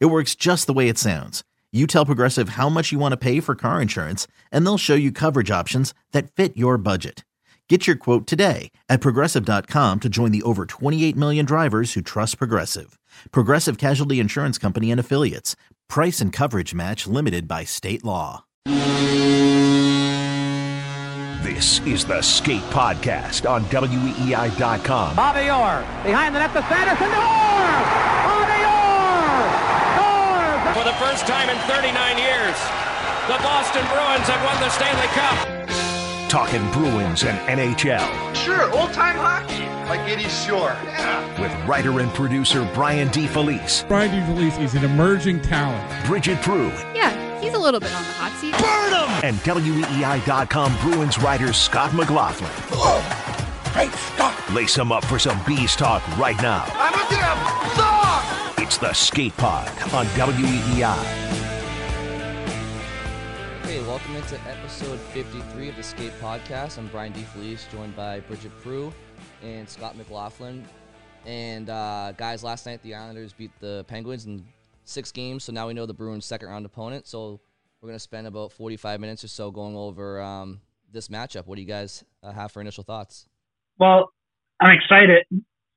It works just the way it sounds. You tell Progressive how much you want to pay for car insurance, and they'll show you coverage options that fit your budget. Get your quote today at progressive.com to join the over 28 million drivers who trust Progressive. Progressive Casualty Insurance Company and Affiliates. Price and coverage match limited by state law. This is the Skate Podcast on WEEI.com. Bobby Orr behind the net to Sanderson. Orr! Bobby Orr! Scores! For the first time in 39 years, the Boston Bruins have won the Stanley Cup. Talking Bruins and NHL. Sure, old time hockey, like Eddie Shore. Yeah. With writer and producer Brian DeFelice. Brian DeFelice is an emerging talent. Bridgette Proulx. Yeah, he's a little bit on the hot seat. Burn him! And WEEI.com Bruins writer Scott McLaughlin. Oh, Hey, stop! Lace him up for some Bees talk right now. I'm a damn dog! It's the Skate Pod on WEEI. Hey, welcome into episode 53 of the Skate Podcast. I'm Brian DeFelice, joined by Bridgette Proulx and Scott McLaughlin. And uh, guys, last night the Islanders beat the Penguins in six games, so now we know the Bruins' second round opponent. So we're going to spend about 45 minutes or so going over um, this matchup. What do you guys uh, have for initial thoughts? Well, I'm excited.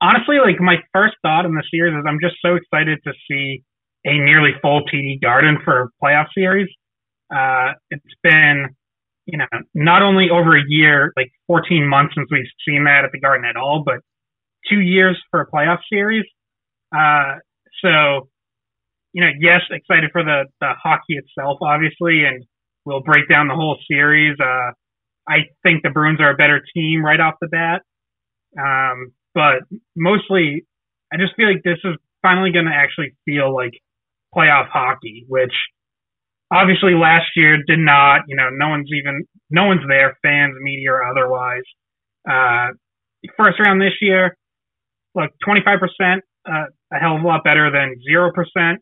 Honestly, like my first thought in the series is I'm just so excited to see a nearly full TD Garden for a playoff series. Uh, it's been, you know, not only over a year, like 14 months since we've seen that at the Garden at all, but two years for a playoff series. Uh, so, you know, yes, excited for the, the hockey itself, obviously, and we'll break down the whole series. Uh, I think the Bruins are a better team right off the bat. Um, but mostly, I just feel like this is finally going to actually feel like playoff hockey, which obviously last year did not. You know, no one's even no one's there, fans, media, or otherwise. Uh, first round this year, look, 25%, uh, a hell of a lot better than zero percent,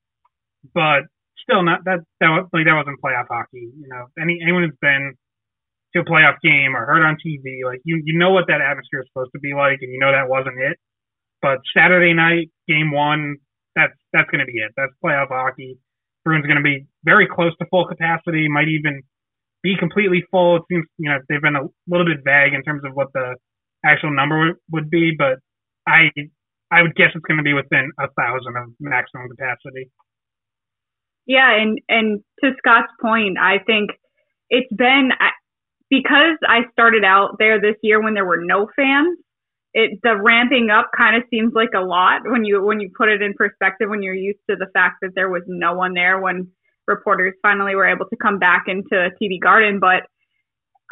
but still not that that like that wasn't playoff hockey. You know, any anyone who's been to a playoff game or heard on TV, like you you know what that atmosphere is supposed to be like, and you know that wasn't it. But Saturday night, game one, that's that's going to be it. That's playoff hockey. Bruins going to be very close to full capacity, might even be completely full. It seems, you know, they've been a little bit vague in terms of what the actual number would be, but I I would guess it's going to be within a thousand of maximum capacity. Yeah, and and to Scott's point, I think it's been because I started out there this year when there were no fans. It the ramping up kind of seems like a lot when you when you put it in perspective when you're used to the fact that there was no one there when reporters finally were able to come back into TD Garden. But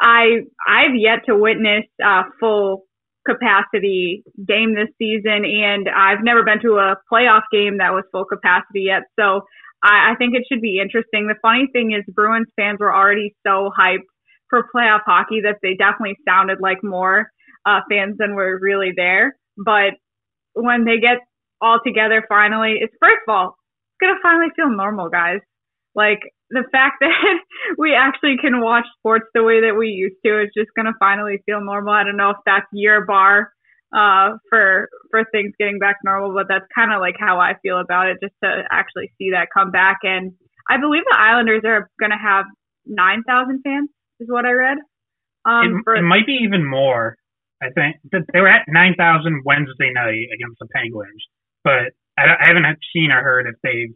I I've yet to witness a full capacity game this season, and I've never been to a playoff game that was full capacity yet. So I, I think it should be interesting. The funny thing is, Bruins fans were already so hyped for playoff hockey that they definitely sounded like more uh, fans than were really there. But when they get all together finally, it's first of all, it's gonna finally feel normal, guys. Like the fact that we actually can watch sports the way that we used to is just gonna finally feel normal. I don't know if that's your bar uh, for for things getting back normal, but that's kind of like how I feel about it. Just to actually see that come back, and I believe the Islanders are gonna have nine thousand fans, is what I read. Um, it, for, it might be even more. I think they were at nine thousand Wednesday night against the Penguins, but I, I haven't seen or heard if they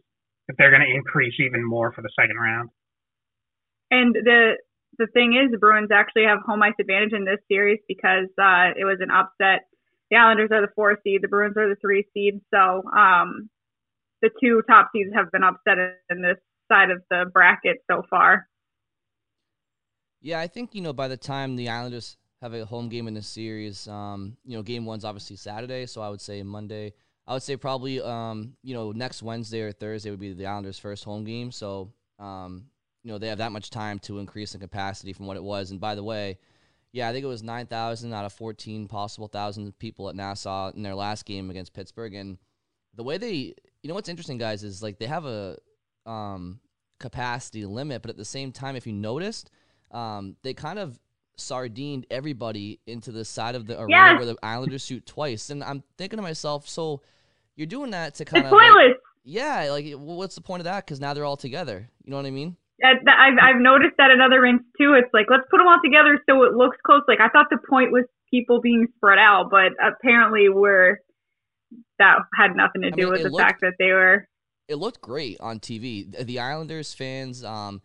if they're going to increase even more for the second round. And the the thing is, the Bruins actually have home ice advantage in this series because uh, it was an upset. The Islanders are the four seed, the Bruins are the three seed. So um, the two top seeds have been upset in this side of the bracket so far. Yeah, I think you know by the time the Islanders have a home game in the series. Um, you know, game one's obviously Saturday, so I would say Monday. I would say probably um, you know next Wednesday or Thursday would be the Islanders' first home game. So um, you know they have that much time to increase the capacity from what it was. And by the way, yeah, I think it was nine thousand out of fourteen possible thousand people at Nassau in their last game against Pittsburgh. And the way they, you know, what's interesting, guys, is like they have a um, capacity limit, but at the same time, if you noticed, um, they kind of sardined everybody into the side of the arena yes. where the Islanders shoot twice. And I'm thinking to myself, so you're doing that to kind it's of pointless. Like, yeah, like what's the point of that? Because now they're all together. You know what I mean? I've I've noticed that in other rinks too. It's like let's put them all together so it looks close. Like I thought the point was people being spread out, but apparently we're that had nothing to do I mean, with the looked, fact that they were. It looked great on TV. The Islanders fans, um,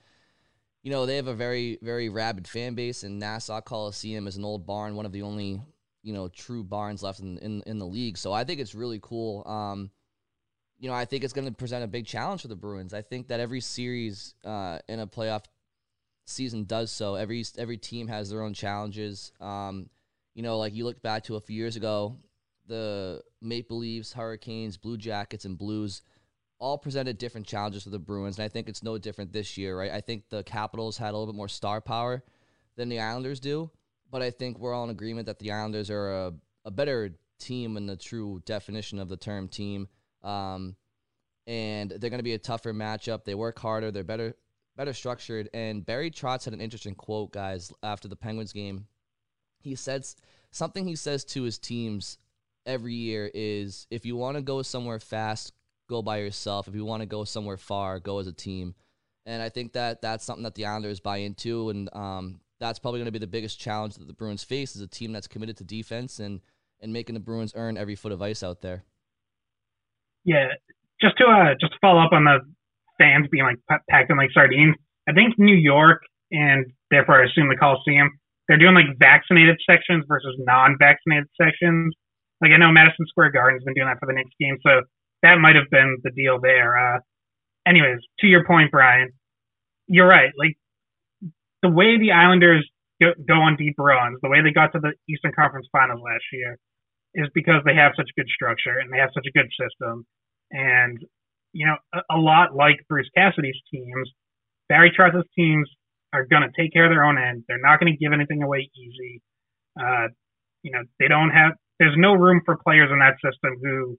you know, they have a very very rabid fan base, and Nassau Coliseum is an old barn, one of the only you know true barns left in in, in the league. So I think it's really cool. Um, you know, I think it's going to present a big challenge for the Bruins. I think that every series uh, in a playoff season does so. Every every team has their own challenges. Um, you know, like you look back to a few years ago, the Maple Leafs, Hurricanes, Blue Jackets, and Blues all presented different challenges for the Bruins, and I think it's no different this year, right? I think the Capitals had a little bit more star power than the Islanders do, but I think we're all in agreement that the Islanders are a, a better team in the true definition of the term team. Um, and they're going to be a tougher matchup. They work harder. They're better better structured. And Barry Trotz had an interesting quote, guys, after the Penguins game. He said something he says to his teams every year is if you want to go somewhere fast, go by yourself. If you want to go somewhere far, go as a team. And I think that that's something that the Islanders buy into, and um, that's probably going to be the biggest challenge that the Bruins face is a team that's committed to defense and and making the Bruins earn every foot of ice out there. Yeah, just to uh, just to follow up on the fans being like packed in like sardines. I think New York and therefore I assume the Coliseum, they're doing like vaccinated sections versus non-vaccinated sections. Like I know Madison Square Garden's been doing that for the next game, so that might have been the deal there. Uh, anyways, to your point, Brian, you're right. Like the way the Islanders go, on deep runs, the way they got to the Eastern Conference Finals last year, is because they have such good structure and they have such a good system. And, you know, a, a lot like Bruce Cassidy's teams, Barry Trotz's teams are going to take care of their own end. They're not going to give anything away easy. Uh, you know, they don't have, there's no room for players in that system who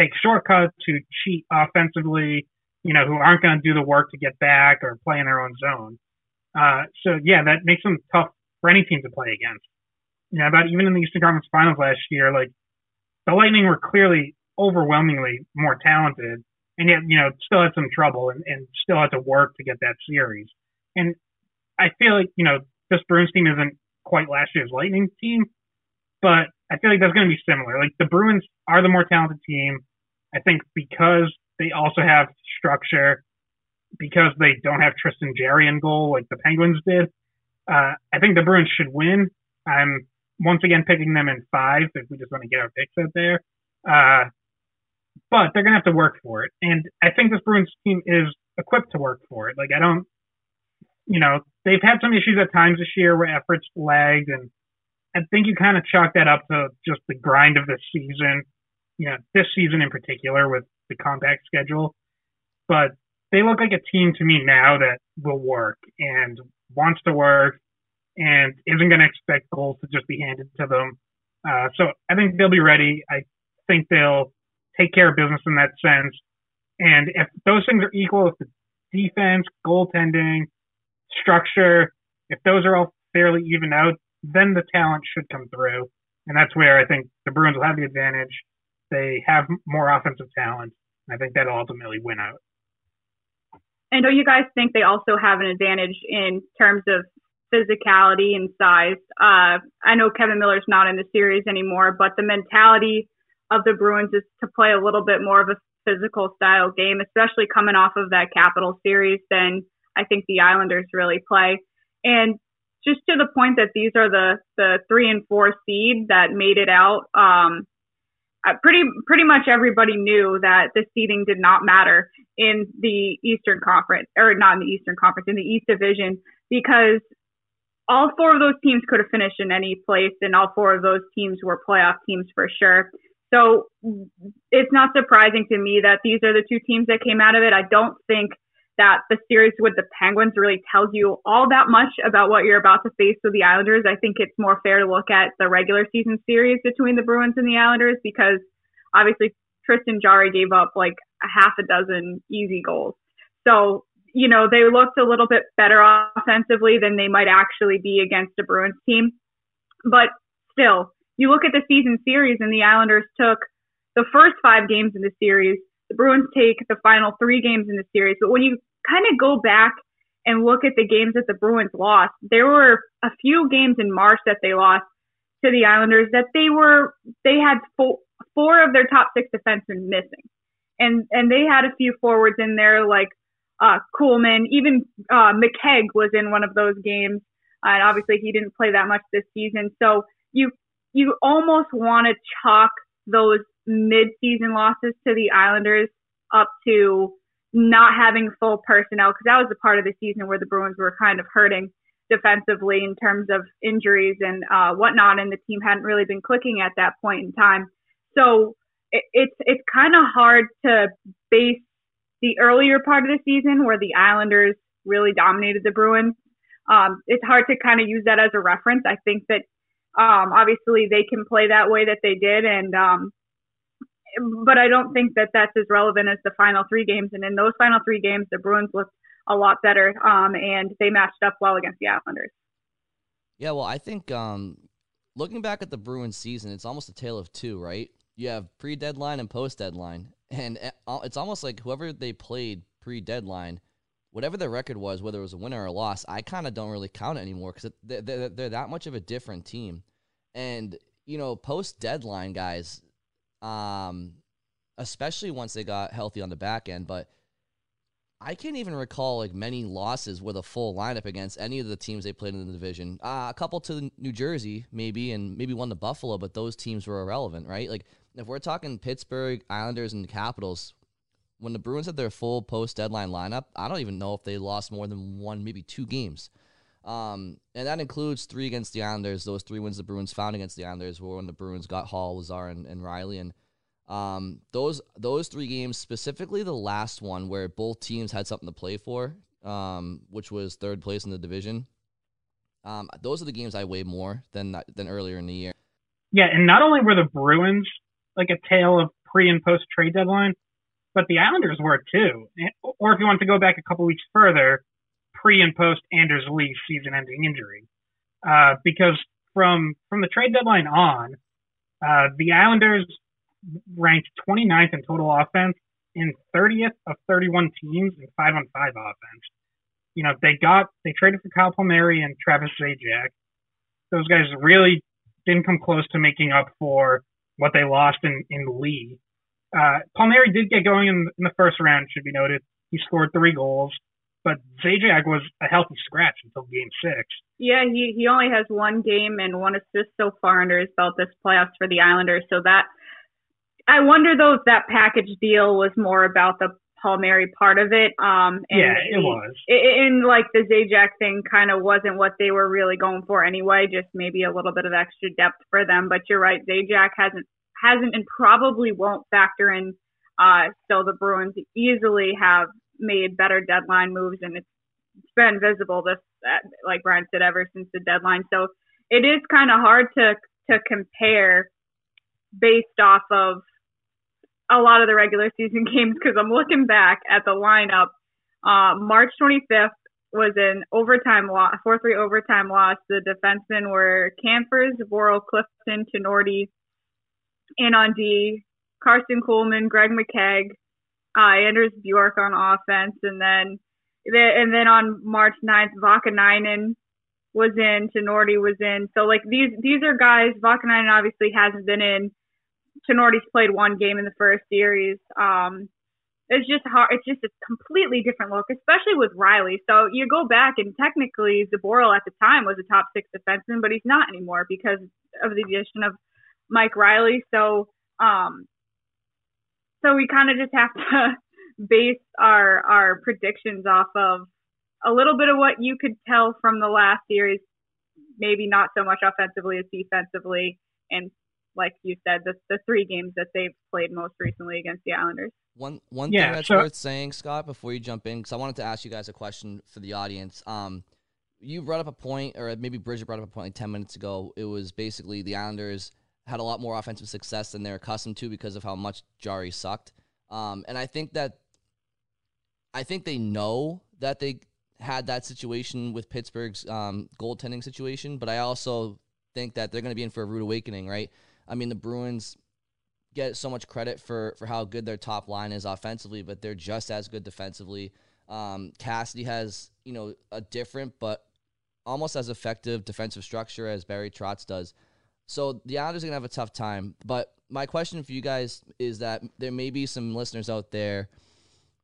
take shortcuts, who cheat offensively, you know, who aren't going to do the work to get back or play in their own zone. Uh, so yeah, that makes them tough for any team to play against you know, about even in the Eastern Conference Finals last year, like the Lightning were clearly overwhelmingly more talented, and yet you know still had some trouble and, and still had to work to get that series. And I feel like you know this Bruins team isn't quite last year's Lightning team, but I feel like that's going to be similar. Like the Bruins are the more talented team. I think because they also have structure, because they don't have Tristan Jarry in goal like the Penguins did. Uh, I think the Bruins should win. I'm once again picking them in five if we just want to get our picks out there. Uh, but they're gonna have to work for it, and I think this Bruins team is equipped to work for it. Like I don't, you know, they've had some issues at times this year where efforts lagged, and I think you kind of chalk that up to just the grind of the season. You know, this season in particular with the compact schedule, but they look like a team to me now that will work and wants to work and isn't going to expect goals to just be handed to them. Uh, so I think they'll be ready. I think they'll take care of business in that sense. And if those things are equal, if the defense, goaltending, structure, if those are all fairly even out, then the talent should come through. And that's where I think the Bruins will have the advantage. They have more offensive talent. I think that'll ultimately win out. And don't you guys think they also have an advantage in terms of physicality and size. Uh, I know Kevan Miller's not in the series anymore, but the mentality of the Bruins is to play a little bit more of a physical style game, especially coming off of that Capital series than I think the Islanders really play. And just to the point that these are the the three and four seed that made it out. Um, Uh, pretty pretty much everybody knew that the seeding did not matter in the Eastern Conference, or not in the Eastern Conference, in the East Division, because all four of those teams could have finished in any place, and all four of those teams were playoff teams for sure. So it's not surprising to me that these are the two teams that came out of it. I don't think that the series with the Penguins really tells you all that much about what you're about to face with the Islanders. I think it's more fair to look at the regular season series between the Bruins and the Islanders because obviously Tristan Jarry gave up like a half a dozen easy goals. So, you know, they looked a little bit better offensively than they might actually be against a Bruins team. But still, you look at the season series and the Islanders took the first five games in the series. The Bruins take the final three games in the series. But when you kind of go back and look at the games that the Bruins lost, there were a few games in March that they lost to the Islanders that they were they had four, four of their top six defensemen missing, and and they had a few forwards in there like uh, Kuhlman, even uh, McKegg was in one of those games, and obviously he didn't play that much this season. So you you almost want to chalk those mid-season losses to the Islanders up to not having full personnel because that was the part of the season where the Bruins were kind of hurting defensively in terms of injuries and uh, whatnot, and the team hadn't really been clicking at that point in time. So it, it's it's kind of hard to base the earlier part of the season where the Islanders really dominated the Bruins. Um, it's hard to kind of use that as a reference. I think that um, obviously they can play that way that they did, and um, but I don't think that that's as relevant as the final three games. And in those final three games, the Bruins looked a lot better, um, and they matched up well against the Islanders. Yeah, well, I think um, looking back at the Bruins season, it's almost a tale of two, right? You have pre-deadline and post-deadline, and uh, it's almost like whoever they played pre-deadline, whatever their record was, whether it was a winner or a loss, I kind of don't really count it anymore because they're, they're that much of a different team. And you know, post-deadline guys, um, especially once they got healthy on the back end, but I can't even recall like many losses with a full lineup against any of the teams they played in the division. Uh, a couple to New Jersey, maybe, and maybe one to Buffalo, but those teams were irrelevant, right? Like if we're talking Pittsburgh, Islanders, and Capitals, when the Bruins had their full post deadline lineup, I don't even know if they lost more than one, maybe two games. Um, and that includes three against the Islanders. Those three wins the Bruins found against the Islanders were when the Bruins got Hall, Lazar, and, and Reilly. And um, those those three games, specifically the last one where both teams had something to play for, um, which was third place in the division. Um, those are the games I weigh more than than earlier in the year. Yeah, and not only were the Bruins like a tale of pre and post trade deadline, but the Islanders were too. Or if you want to go back a couple weeks further, pre and post Anders Lee season ending injury, uh, because from from the trade deadline on, uh, the Islanders ranked 29th in total offense in 30th of 31 teams in five on five offense. You know, they got, they traded for Kyle Palmieri and Travis Zajac. Those guys really didn't come close to making up for what they lost in, in Lee. Uh, Palmieri did get going in, in the first round, should be noted. He scored three goals, but Zajac was a healthy scratch until game six. Yeah, he, he only has one game and one assist so far under his belt this playoffs for the Islanders. So that I wonder though if that package deal was more about the Palmieri part of it. Um, and yeah, it was. And like the Zajac thing kind of wasn't what they were really going for anyway, just maybe a little bit of extra depth for them. But you're right, Zajac hasn't hasn't and probably won't factor in. Uh, so the Bruins easily have made better deadline moves, and it's, been visible this, uh, like Brian said, ever since the deadline. So it is kind of hard to to compare based off of a lot of the regular season games because I'm looking back at the lineup. Uh, March 25th was an overtime loss, 4-3 overtime loss. The defensemen were Kampfer, Zboril, Clifton, Tinordi, and on D, Karson Kuhlman, Greg McKegg, uh, Anders Bjork on offense, and then and then on March 9th, Vaakanainen was in, Tinordi was in. So like these these are guys. Vaakanainen obviously hasn't been in Tinordi's played one game in the first series. Um, it's just hard. It's just a completely different look, especially with Reilly. So you go back and technically Zboril at the time was a top six defenseman, but he's not anymore because of the addition of Mike Reilly. So, um, so we kind of just have to base our our predictions off of a little bit of what you could tell from the last series, maybe not so much offensively as defensively, and like you said, the the three games that they've played most recently against the Islanders. One one Yeah, thing that's so- worth saying, Scott, before you jump in, because I wanted to ask you guys a question for the audience. Um, you brought up a point, or maybe Bridgette brought up a point like ten minutes ago. It was basically the Islanders had a lot more offensive success than they're accustomed to because of how much Jarry sucked. Um, and I think that I think they know that they had that situation with Pittsburgh's um, goaltending situation, but I also think that they're going to be in for a rude awakening, right? I mean, the Bruins get so much credit for for how good their top line is offensively, but they're just as good defensively. Um, Cassidy has you know a different but almost as effective defensive structure as Barry Trotz does. So the Islanders are gonna have a tough time. But my question for you guys is that there may be some listeners out there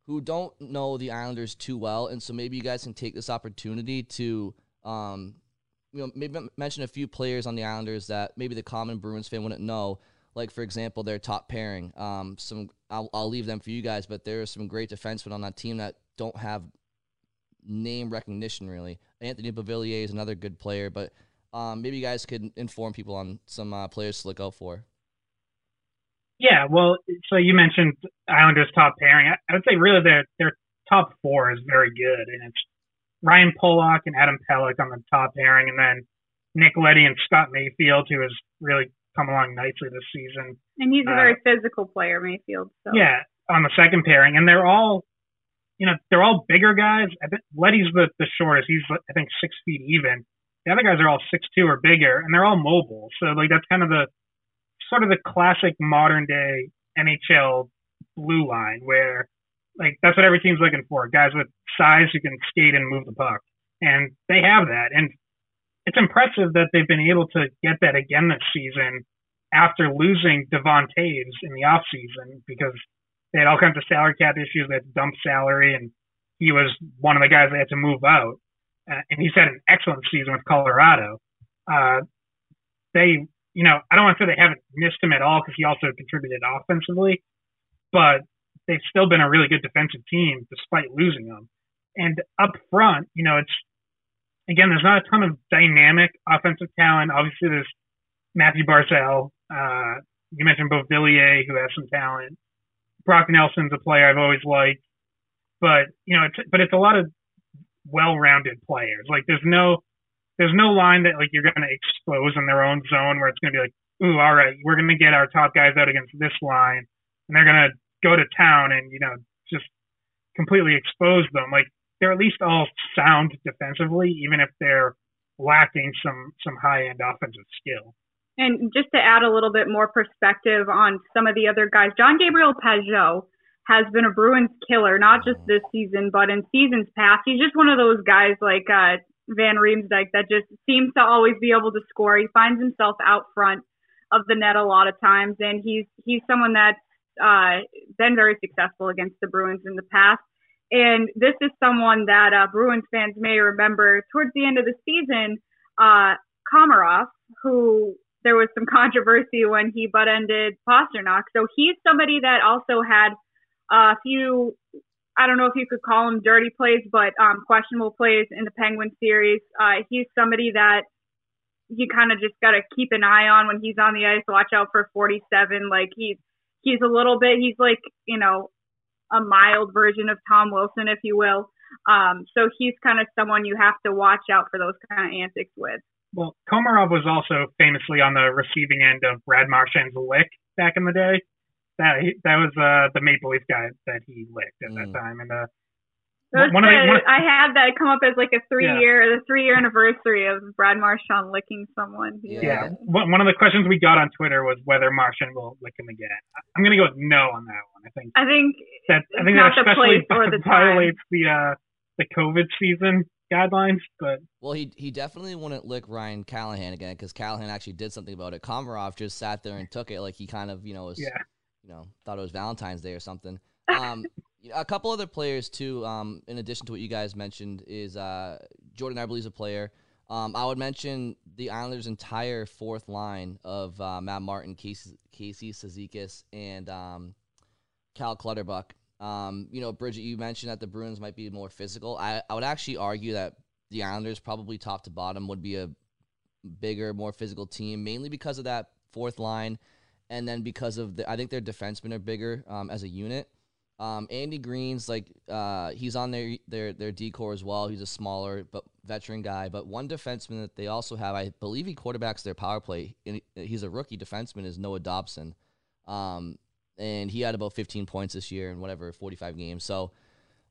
who don't know the Islanders too well, and so maybe you guys can take this opportunity to, um, you know, maybe mention a few players on the Islanders that maybe the common Bruins fan wouldn't know. Like for example, their top pairing. Um, some I'll, I'll leave them for you guys, but there are some great defensemen on that team that don't have name recognition really. Anthony Beauvillier is another good player, but um, maybe you guys could inform people on some uh, players to look out for. Yeah, well, so you mentioned Islanders top pairing. I, I would say really their their top four is very good, and it's Ryan Pulock and Adam Pelech on the top pairing, and then Nick Leddy and Scott Mayfield, who has really come along nicely this season. And he's a Uh, very physical player, Mayfield. So. Yeah, on the second pairing, and they're all, you know, they're all bigger guys. I think Leddy's the the shortest. He's I think six feet even. The other guys are all six two or bigger, and they're all mobile. So like that's kind of the sort of the classic modern day NHL blue line where like that's what every team's looking for. Guys with size who can skate and move the puck. And they have that. And it's impressive that they've been able to get that again this season after losing Devon Toews in the off season because they had all kinds of salary cap issues. They had to dump salary, and he was one of the guys they had to move out. Uh, and he's had an excellent season with Colorado. Uh, they, you know, I don't want to say they haven't missed him at all because he also contributed offensively, but they've still been a really good defensive team despite losing him. And up front, you know, it's again, there's not a ton of dynamic offensive talent. Obviously, there's Mathew Barzal. Uh, you mentioned both Beauvillier, who has some talent. Brock Nelson's a player I've always liked, but you know, it's but it's a lot of well-rounded players. Like there's no there's no line that like you're going to expose in their own zone where it's going to be like, ooh, all right, we're going to get our top guys out against this line, and they're going to go to town and you know just completely expose them. Like they're at least all sound defensively, even if they're lacking some some high-end offensive skill. And just to add a little bit more perspective on some of the other guys, Jean-Gabriel Pageau has been a Bruins killer, not just this season, but in seasons past. He's just one of those guys like uh, Van Riemsdyk that just seems to always be able to score. He finds himself out front of the net a lot of times, and he's he's someone that's uh, been very successful against the Bruins in the past. And this is someone that uh, Bruins fans may remember towards the end of the season, uh, Komarov, who there was some controversy when he butt ended Pastrnak. So he's somebody that also had a few, I don't know if you could call them dirty plays, but um, questionable plays in the Penguin series. Uh, he's somebody that you kind of just got to keep an eye on when he's on the ice. Watch out for 47. Like he's, he's a little bit, he's like, you know, a mild version of Tom Wilson, if you will. Um, so he's kind of someone you have to watch out for those kind of antics with. Well, Komarov was also famously on the receiving end of Brad Marchand's lick back in the day. That that was uh, the Maple Leaf guy that he licked at that time, and uh, Those one of the, the- one of- I had that come up as like a three Yeah. year, the three year anniversary of Brad Marchand licking someone. yeah, one one of the questions we got on Twitter was whether Marchand will lick him again. I'm gonna go with no on that one. I think I think that I think not that the especially place or the time. violates the uh, the COVID season guidelines. But Well, he he definitely wouldn't lick Ryan Callahan again because Callahan actually did something about it. Komarov just sat there and took it like he kind of you know was Yeah. You know thought it was Valentine's Day or something. Um, a couple other players too. Um, in addition to what you guys mentioned, is uh, Jordan Eberle's a player. Um, I would mention the Islanders' entire fourth line of uh, Matt Martin, Casey, Casey Cizikas, and um, Cal Clutterbuck. Um, you know, Bridgette, you mentioned that the Bruins might be more physical. I, I would actually argue that the Islanders, probably top to bottom, would be a bigger, more physical team, mainly because of that fourth line, and then because of the, I think their defensemen are bigger um, as a unit. Um, Andy Greene's like uh, he's on their their their decor as well. He's a smaller but veteran guy. But one defenseman that they also have, I believe he quarterbacks their power play. He's a rookie defenseman. Is Noah Dobson, um, and he had about 15 points this year in whatever 45 games. So,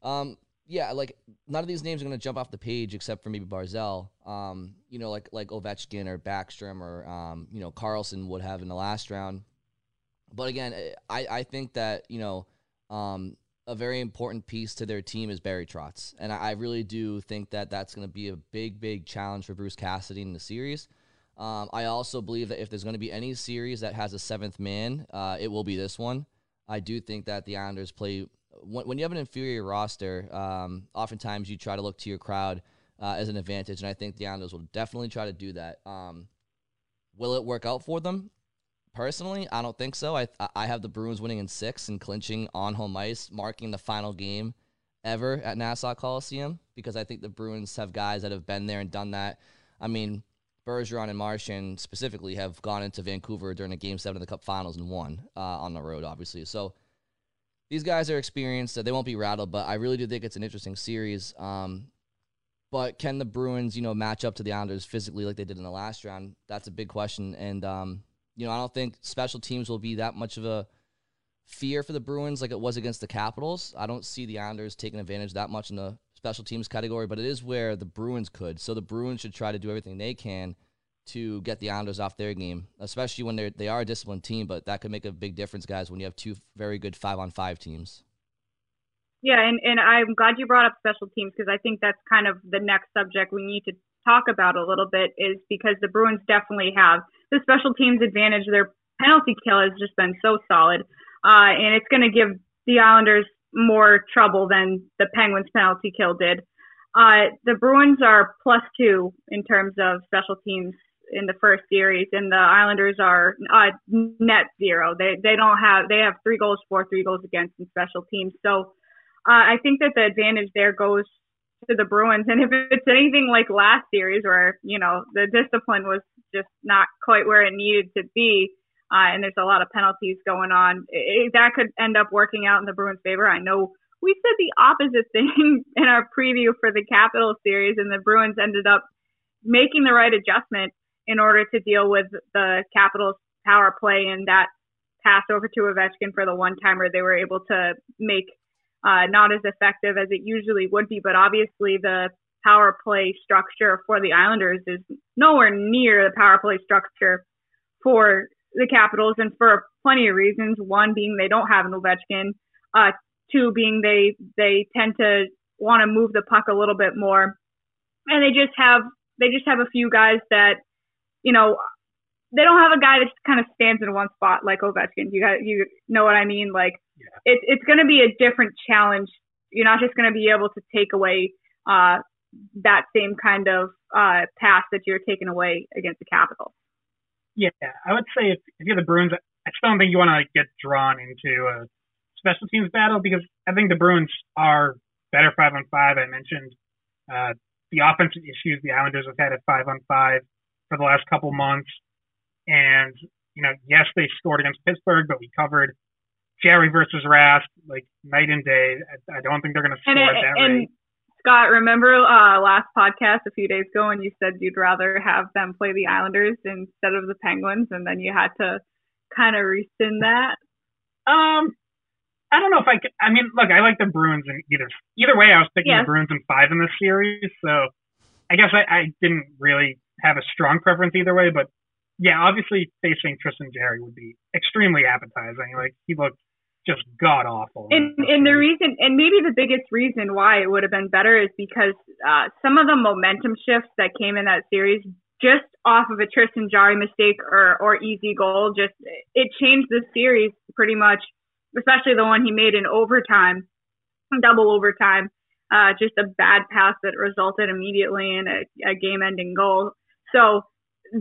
um, yeah, like none of these names are going to jump off the page except for maybe Barzal. Um, you know, like like Ovechkin or Backstrom or um, you know Carlson would have in the last round. But again, I I think that you know um, a very important piece to their team is Barry Trotz, and I, I really do think that that's going to be a big, big challenge for Bruce Cassidy in the series. Um, I also believe that if there's going to be any series that has a seventh man, uh, it will be this one. I do think that the Islanders play when, when you have an inferior roster. Um, oftentimes, you try to look to your crowd uh, as an advantage, and I think the Islanders will definitely try to do that. Um, will it work out for them? Personally, I don't think so. I I have the Bruins winning in six and clinching on home ice, marking the final game ever at Nassau Coliseum because I think the Bruins have guys that have been there and done that. I mean, Bergeron and Marchand specifically have gone into Vancouver during a Game Seven of the Cup Finals and won uh, on the road, obviously. So these guys are experienced; they won't be rattled. But I really do think it's an interesting series. Um, but can the Bruins, you know, match up to the Islanders physically like they did in the last round? That's a big question, and um, you know, I don't think special teams will be that much of a fear for the Bruins like it was against the Capitals. I don't see the Islanders taking advantage that much in the special teams category, but it is where the Bruins could. So the Bruins should try to do everything they can to get the Islanders off their game, especially when they're they are a disciplined team. But that could make a big difference, guys, when you have two very good five on five teams. Yeah, and, and I'm glad you brought up special teams because I think that's kind of the next subject we need to talk about a little bit is because the Bruins definitely have the special teams advantage. Their penalty kill has just been so solid, uh, and it's going to give the Islanders more trouble than the Penguins penalty kill did. Uh, the Bruins are plus two in terms of special teams in the first series, and the Islanders are uh, net zero. They they don't have they have three goals for, three goals against in special teams. So uh, I think that the advantage there goes to the Bruins. And if it's anything like last series, where you know the discipline was just not quite where it needed to be, uh, and there's a lot of penalties going on, it, that could end up working out in the Bruins' favor. I know we said the opposite thing in our preview for the Capital series, and the Bruins ended up making the right adjustment in order to deal with the Capitals' power play and that pass over to Ovechkin for the one timer. They were able to make uh, not as effective as it usually would be. But obviously, the power play structure for the Islanders is nowhere near the power play structure for the Capitals, and for plenty of reasons. One being they don't have an Ovechkin. Uh, two being they they tend to want to move the puck a little bit more, and they just have they just have a few guys that you know they don't have a guy that just kind of stands in one spot like Ovechkin. You got you know what I mean? Like yeah. it's it's going to be a different challenge. You're not just going to be able to take away uh, that same kind of uh, pass that you're taking away against the Capitals. Yeah, I would say if, if you're the Bruins, I still don't think you want to get drawn into a special teams battle because I think the Bruins are better five on five. I mentioned uh, the offensive issues the Islanders have had at five on five for the last couple months. And, you know, yes, they scored against Pittsburgh, but we covered Jarry versus Rask like night and day. I, I don't think they're going to score and, at that and rate. Scott, remember uh, last podcast a few days ago when you said you'd rather have them play the Islanders instead of the Penguins, and then you had to kind of rescind that? Um, I don't know if I could. I mean, look, I like the Bruins in either either way. I was picking yes. the Bruins in five in this series, so I guess I, I didn't really have a strong preference either way. But yeah, obviously facing Tristan Jarry would be extremely appetizing. Like he looked just god awful. And and the reason, and maybe the biggest reason why it would have been better is because uh, some of the momentum shifts that came in that series, just off of a Tristan Jarry mistake or or easy goal, just it changed the series pretty much. Especially the one he made in overtime, double overtime. Uh, just a bad pass that resulted immediately in a, a game-ending goal. So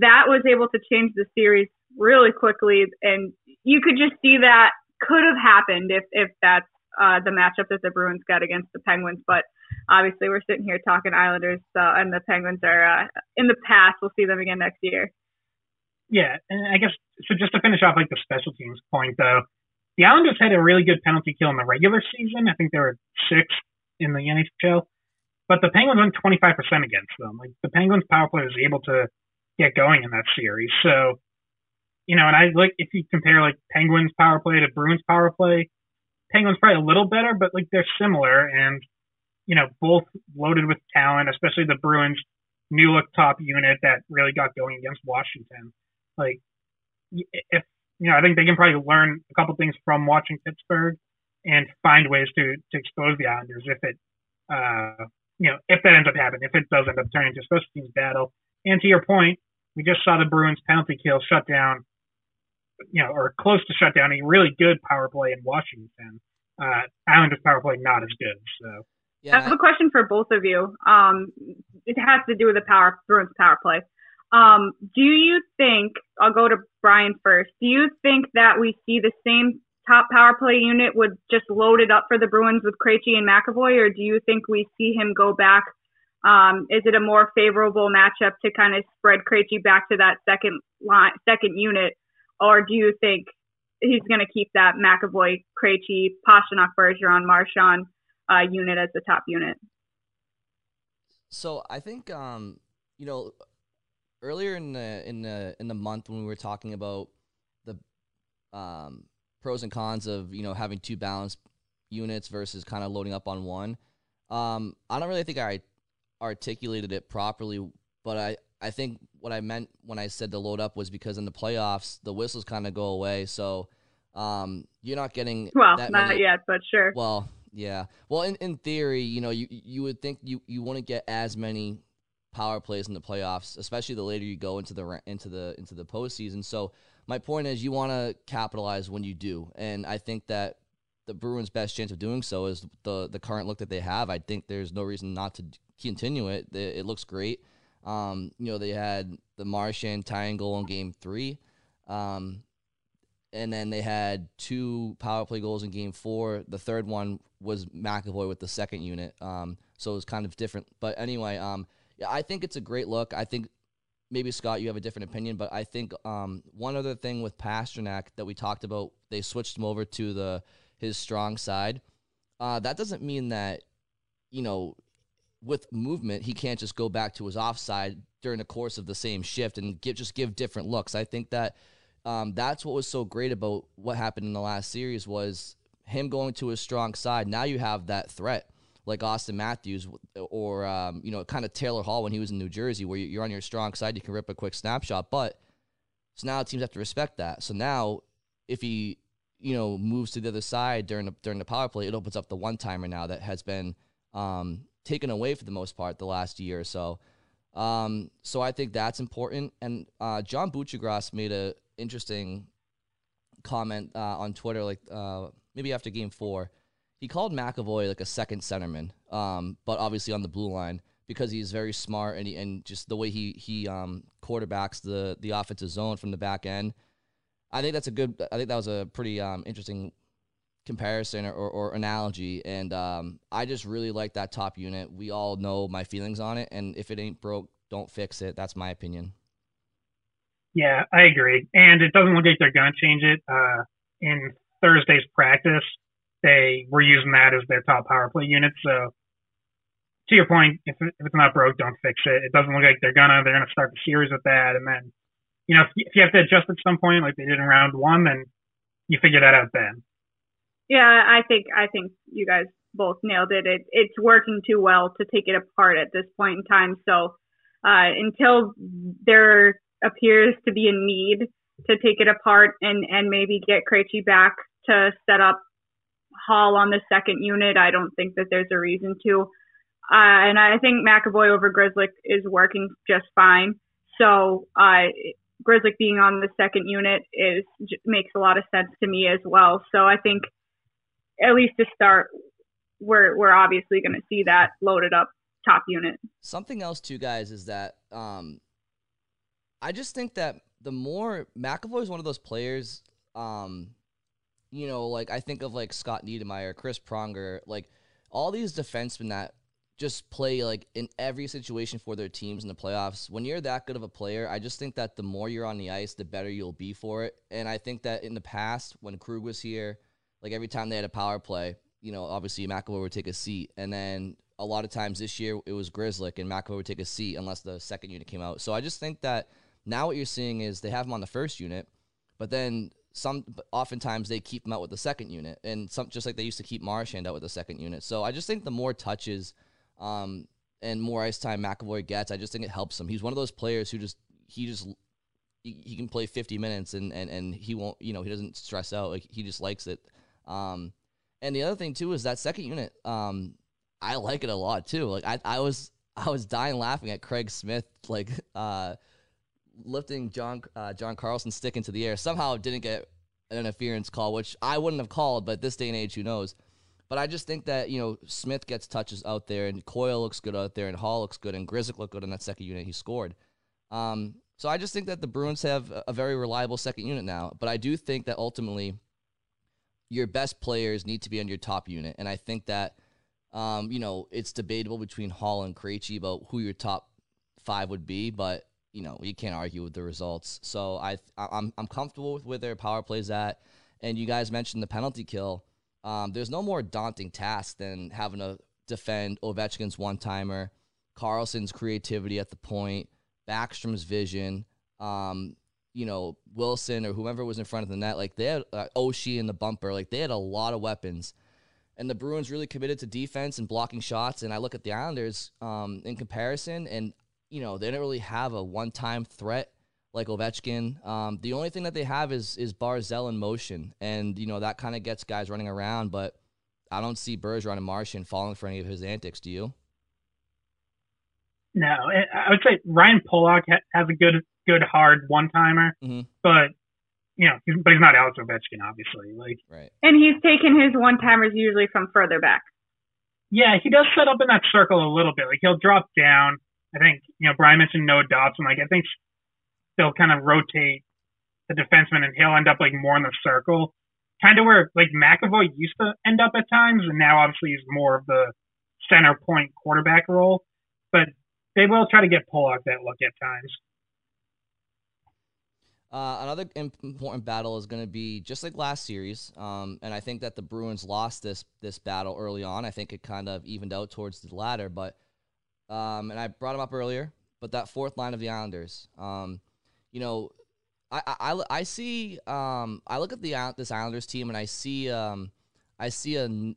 that was able to change the series really quickly, and you could just see that could have happened if if that's uh, the matchup that the Bruins got against the Penguins. But obviously, we're sitting here talking Islanders, and the Penguins are uh, in the past. We'll see them again next year. Yeah, and I guess so. Just to finish off like the special teams point, though, the Islanders had a really good penalty kill in the regular season. I think they were sixth in the NHL, but the Penguins went 25% against them. Like the Penguins power play was able to get going in that series. So, you know, and I like if you compare like Penguins power play to Bruins power play, Penguins probably a little better, but like they're similar and you know both loaded with talent, especially the Bruins new look top unit that really got going against Washington. Like if you know, I think they can probably learn a couple things from watching Pittsburgh and find ways to to expose the Islanders if it uh you know if that ends up happening if it does end up turning into a special teams battle. And to your point, we just saw the Bruins penalty kill shut down, you know, or close to shut down a really good power play in Washington. Uh, Islanders power play not as good. So yeah, I have a question for both of you. Um, it has to do with the power Bruins power play. Um, do you think I'll go to Brian first? Do you think that we see the same top power play unit would just load it up for the Bruins with Krejci and McAvoy, or do you think we see him go back? Um, is it a more favorable matchup to kind of spread Krejci back to that second line, second unit, or do you think he's going to keep that McAvoy, Krejci, Pastrnak, Bergeron, Marchand uh, unit as the top unit? So I think um, you know earlier in the in the in the month when we were talking about the um, pros and cons of you know having two balanced units versus kind of loading up on one. Um, I don't really think I articulated it properly, but I I think what I meant when I said to load up was because in the playoffs the whistles kind of go away, so um, you're not getting well, not many, yet, but sure. Well, yeah. Well, in, in theory, you know, you you would think you you wouldn't get as many power plays in the playoffs, especially the later you go into the into the into the postseason. So my point is, you want to capitalize when you do, and I think that the Bruins' best chance of doing so is the the current look that they have. I think there's no reason not to continue it. It, looks great. Um, you know, they had the Martian tying goal in Game Three. Um, and then they had two power play goals in game four. The third one was McAvoy with the second unit. Um, so it was kind of different. But anyway, um, yeah, I think it's a great look. I think maybe Scott, you have a different opinion, but I think um, one other thing with Pastrnak that we talked about, they switched him over to the his strong side. Uh, that doesn't mean that you know with movement he can't just go back to his offside during the course of the same shift and give, just give different looks. I think that um, that's what was so great about what happened in the last series was him going to his strong side. Now you have that threat like Auston Matthews or um, you know kind of Taylor Hall when he was in New Jersey, where you're on your strong side, you can rip a quick snapshot. But so now teams have to respect that. So now if he you know moves to the other side during the, during the power play, it opens up the one timer now that has been um, taken away for the most part the last year or so. Um, so I think that's important. And uh, John Buccigross made an interesting comment uh, on Twitter, like uh, maybe after Game Four he called McAvoy like a second centerman, um, but obviously on the blue line because he's very smart and he, and just the way he he um, quarterbacks the the offensive zone from the back end. I think that's a good. I think that was a pretty um, interesting comparison or, or, analogy, and um, I just really like that top unit. We all know my feelings on it, and if it ain't broke, don't fix it. That's my opinion. Yeah, I agree, and it doesn't look like they're going to change it uh, in Thursday's practice they were using that as their top power play unit. So to your point, if, if it's not broke, don't fix it. It doesn't look like they're gonna. They're gonna start the series with that, and then you know if, if you have to adjust at some point, like they did in round one, then you figure that out then. Yeah, I think I think you guys both nailed it. It it's working too well to take it apart at this point in time. So uh, until there appears to be a need to take it apart and and maybe get Krejci back to set up Hall on the second unit. I don't think that there's a reason to. Uh, and I think McAvoy over Grzelcyk is working just fine. So uh, Grzelcyk being on the second unit is makes a lot of sense to me as well. So I think at least to start, we're we're obviously going to see that loaded up top unit. Something else too, guys, is that um, I just think that the more McAvoy is one of those players. Um, you know, like I think of like Scott Niedermayer, Chris Pronger, like all these defensemen that just play like in every situation for their teams in the playoffs. When you're that good of a player, I just think that the more you're on the ice, the better you'll be for it. And I think that in the past, when Krug was here, like every time they had a power play, you know, obviously McAvoy would take a seat, and then a lot of times this year it was Grzelcyk and McAvoy would take a seat unless the second unit came out. So I just think that now what you're seeing is they have him on the first unit, but then some oftentimes they keep him out with the second unit, and some just like they used to keep Marchand out with the second unit. So I just think the more touches um, and more ice time McAvoy gets, I just think it helps him. He's one of those players who just he just he, he can play 50 minutes and, and and he won't you know he doesn't stress out like he just likes it. Um, and the other thing too is that second unit. Um, I like it a lot too. Like I, I was I was dying laughing at Craig Smith like uh, lifting John uh, John Carlson stick into the air. Somehow didn't get an interference call, which I wouldn't have called, but this day and age, who knows? But I just think that you know Smith gets touches out there, and Coyle looks good out there, and Hall looks good, and Grzelcyk looked good in that second unit he scored. Um, so I just think that the Bruins have a very reliable second unit now. But I do think that ultimately your best players need to be on your top unit, and I think that um, you know, it's debatable between Hall and Krejci about who your top five would be, but you know, you can't argue with the results. So I, I'm, I'm comfortable with where their power plays at. And you guys mentioned the penalty kill. Um, there's no more daunting task than having to defend Ovechkin's one timer, Carlson's creativity at the point, Backstrom's vision, um, you know, Wilson or whoever was in front of the net. Like they had uh, Oshie in the bumper. Like they had a lot of weapons and the Bruins really committed to defense and blocking shots. And I look at the Islanders um, in comparison, and you know they don't really have a one-time threat like Ovechkin. Um, the only thing that they have is is Barzal in motion, and you know that kind of gets guys running around. But I don't see Bergeron and Marchand falling for any of his antics. Do you? No, I would say Ryan Pulock has a good, good hard one timer, mm-hmm. but you know, he's, but he's not Alex Ovechkin, obviously. Like, right. And he's taken his one timers usually from further back. Yeah, he does set up in that circle a little bit. Like he'll drop down. I think you know Brian mentioned Noah Dobson. Like I think they'll kind of rotate the defenseman, and he'll end up like more in the circle, kind of where like McAvoy used to end up at times, and now obviously he's more of the center point quarterback role. But they will try to get Pulock that look at times. Uh, another important battle is going to be just like last series, um, and I think that the Bruins lost this this battle early on. I think it kind of evened out towards the latter, but um, and I brought him up earlier. But that fourth line of the Islanders, um, you know, I, I, I see um, I look at the this Islanders team and I see um, I see a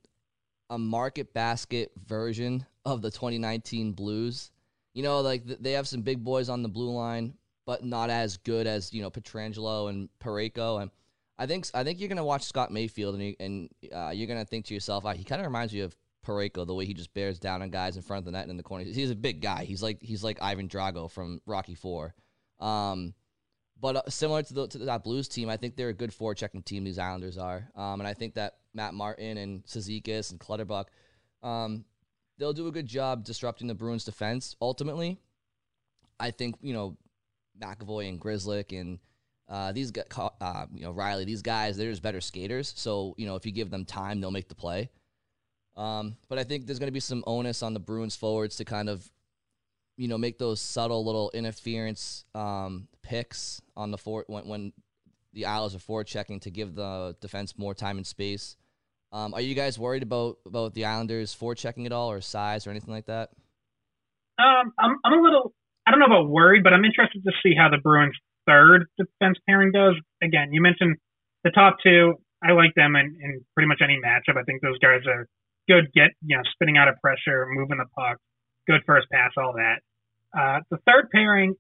a market basket version of the 2019 Blues. You know, like they have some big boys on the blue line but not as good as you know Pietrangelo and Parayko. And I think I think you're gonna watch Scott Mayfield and you, and uh, you're gonna think to yourself, oh, he kind of reminds you of Parayko, the way he just bears down on guys in front of the net and in the corner. He's a big guy. He's like he's like Ivan Drago from Rocky Four. Um, but uh, similar to, the, to that Blues team, I think they're a good forechecking team. These Islanders are, um, and I think that Matt Martin and Cizikas and Clutterbuck, um, they'll do a good job disrupting the Bruins' defense. Ultimately, I think you know McAvoy and Grzelcyk and uh, these uh, you know Reilly, these guys, they're just better skaters. So you know if you give them time, they'll make the play. Um, but I think there's going to be some onus on the Bruins forwards to kind of, you know, make those subtle little interference um, picks on the fort when, when the Isles are forward checking to give the defense more time and space. Um, are you guys worried about about the Islanders forward checking at all, or size, or anything like that? Um, I'm I'm a little I don't know about worried, but I'm interested to see how the Bruins' third defense pairing does. Again, you mentioned the top two. I like them in, in pretty much any matchup. I think those guys are good. Get you know, spinning out of pressure, moving the puck, good first pass, all that. Uh, the third pairing,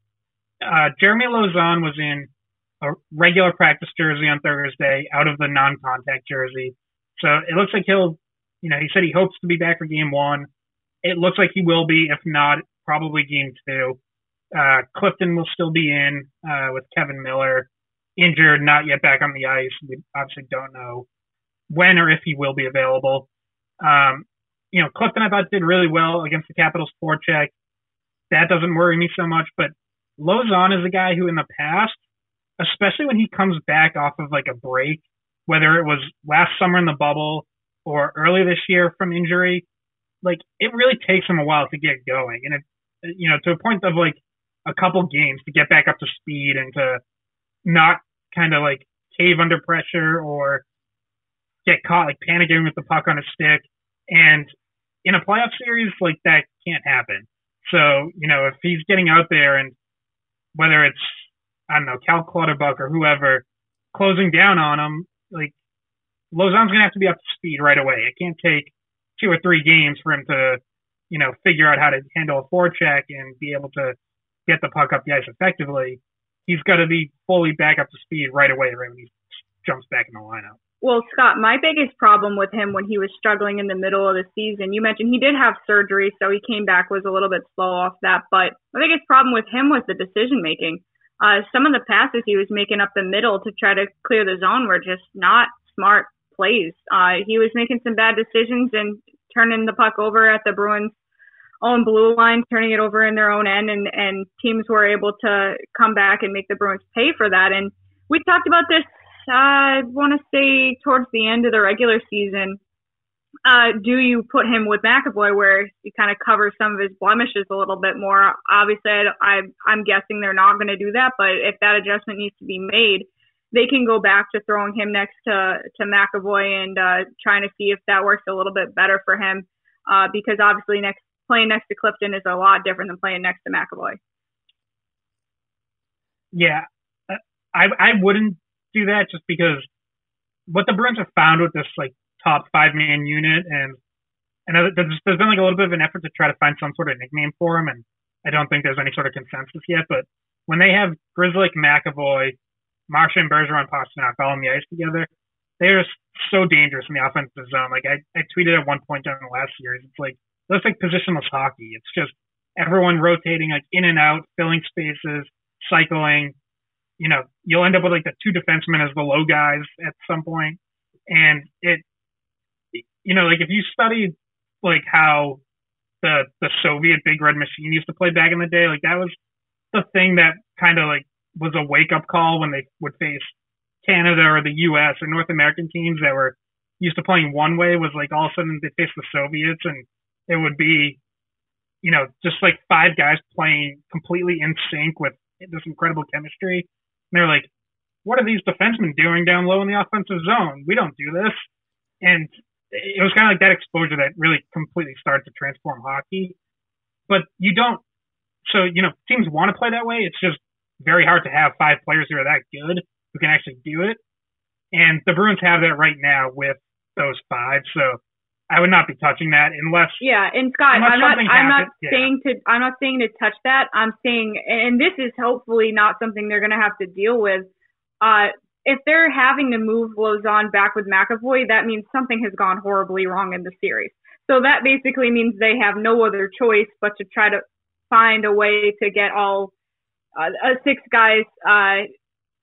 uh, Jeremy Lauzon was in a regular practice jersey on Thursday, out of the non-contact jersey. So it looks like he'll, you know, he said he hopes to be back for game one. It looks like he will be, if not, probably game two. Uh, Clifton will still be in uh, with Kevan Miller injured, not yet back on the ice. We obviously don't know when or if he will be available. Um, you know, Clifton I thought did really well against the Capitals forecheck. That doesn't worry me so much, but Lauzon is a guy who in the past, especially when he comes back off of like a break, whether it was last summer in the bubble or early this year from injury, like it really takes them a while to get going, and it you know to a point of like a couple games to get back up to speed and to not kind of like cave under pressure or get caught like panicking with the puck on a stick. And in a playoff series, like that can't happen. So, you know, if he's getting out there and whether it's, I don't know, Cal Clutterbuck or whoever closing down on him, like Lauzon's going to have to be up to speed right away. It can't take two or three games for him to, you know, figure out how to handle a forecheck and be able to get the puck up the ice effectively. He's got to be fully back up to speed right away right when he jumps back in the lineup. Well, Scott, my biggest problem with him when he was struggling in the middle of the season, you mentioned he did have surgery, so he came back was a little bit slow off that. But my biggest problem with him was the decision making. Uh, some of the passes he was making up the middle to try to clear the zone were just not smart plays. Uh, he was making some bad decisions and turning the puck over at the Bruins own blue line, turning it over in their own end, and and teams were able to come back and make the Bruins pay for that. And we talked about this I want to say towards the end of the regular season, uh, do you put him with McAvoy where he kind of covers some of his blemishes a little bit more? Obviously, I, I'm guessing they're not going to do that, but if that adjustment needs to be made, they can go back to throwing him next to to McAvoy and uh, trying to see if that works a little bit better for him. Uh, because obviously, next playing next to Clifton is a lot different than playing next to McAvoy. Yeah, I I wouldn't do that just because what the Bruins have found with this like top five man unit and and there's, there's been like a little bit of an effort to try to find some sort of nickname for him, and I don't think there's any sort of consensus yet. But when they have Grzelcyk, McAvoy, Marchand, Bergeron, Pastrnak all on the ice together, they're so dangerous in the offensive zone. Like I, I tweeted at one point during the last series, it's like looks like positionless hockey. It's just everyone rotating like in and out, filling spaces, cycling, you know, you'll end up with like the two defensemen as the low guys at some. And it, you know, like if you studied like how the, the Soviet big red machine used to play back in the day, like that was the thing that kind of like was a wake up call when they would face Canada or the U.S. or North American teams that were used to playing one way was like all of a sudden they face the Soviets and it would be, you know, just like five guys playing completely in sync with this incredible chemistry and they're like, what are these defensemen doing down low in the offensive zone? We don't do this. And it was kind of like that exposure that really completely started to transform hockey. But you don't, so, you know, teams want to play that way. It's just very hard to have five players who are that good who can actually do it. And the Bruins have that right now with those five. So I would not be touching that unless. Yeah, and Scott, I'm not. I'm not yeah. saying to. I'm not saying to touch that. I'm saying, and this is hopefully not something they're going to have to deal with. Uh, if they're having to move Lauzon back with McAvoy, that means something has gone horribly wrong in the series. So that basically means they have no other choice but to try to find a way to get all uh, uh six guys uh,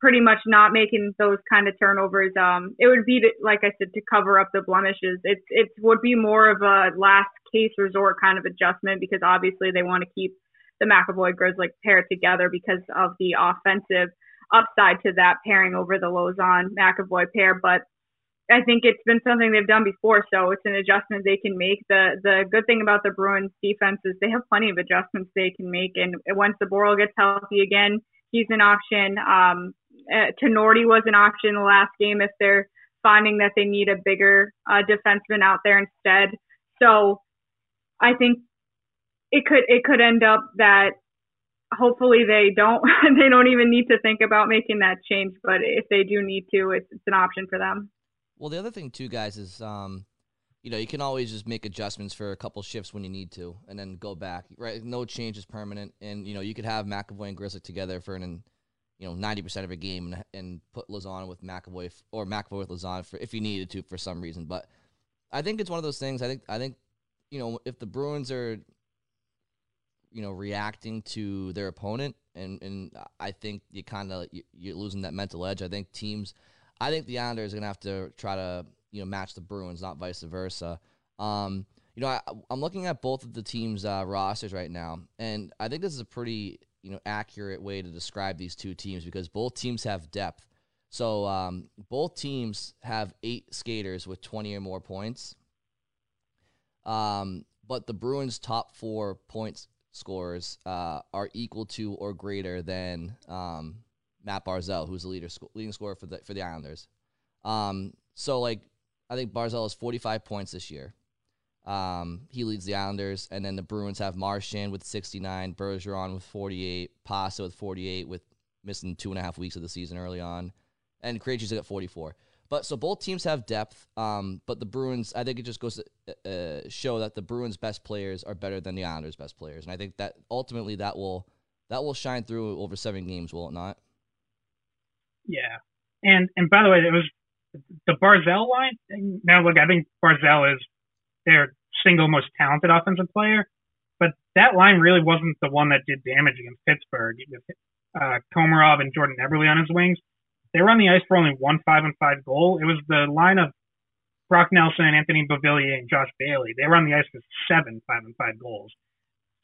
pretty much not making those kind of turnovers. Um, it would be to, like I said to cover up the blemishes. It's it would be more of a last case resort kind of adjustment because obviously they want to keep the McAvoy Grzelcyk pair together because of the offensive upside to that pairing over the Lauzon McAvoy pair. But I think it's been something they've done before, so it's an adjustment they can make. The the good thing about the Bruins defense is they have plenty of adjustments they can make, and once Zboril gets healthy again, he's an option. Um, uh, Tinordi was an option the last game if they're finding that they need a bigger uh, defenseman out there instead. So I think it could it could end up that hopefully they don't they don't even need to think about making that change. But if they do need to, it's, it's an option for them. Well, the other thing too, guys, is um, you know you can always just make adjustments for a couple shifts when you need to, and then go back. Right, no change is permanent, and you know you could have McAvoy and Grzelcyk together for an you know, ninety percent of a game and, and put Lauzon with McAvoy or McAvoy with Lauzon for if you needed to for some reason. But I think it's one of those things. I think I think you know if the Bruins are you know reacting to their opponent and and I think you kind of you're losing that mental edge. I think teams. I think the Islanders are gonna have to try to you know match the Bruins, not vice versa. Um, you know, I, am looking at both of the teams' uh, rosters right now, and I think this is a pretty you know accurate way to describe these two teams because both teams have depth. So um, both teams have eight skaters with 20 or more points. Um, but the Bruins' top four points scorers uh, are equal to or greater than um, Matt Barzal, who's the leader leading scorer for the for the Islanders. Um, so like I think Barzal has 45 points this year. Um, he leads the Islanders, and then the Bruins have Marchand with 69, Bergeron with 48, Pasta with 48, with missing two and a half weeks of the season early on, and Krejci's at 44. But so both teams have depth, um, but the Bruins, I think it just goes to uh, show that the Bruins' best players are better than the Islanders' best players, and I think that ultimately that will that will shine through over seven games, will it not? Yeah, and and by the way, it was the Barzal line. Now look, I think Barzal is their single most talented offensive player, but that line really wasn't the one that did damage against Pittsburgh with uh, Komarov and Jordan Eberle on his wings. They were on the ice for only one five and five goal. It was the line of Brock Nelson, Anthony Beauvillier, and Josh Bailey. They were on the ice for seven five and five goals.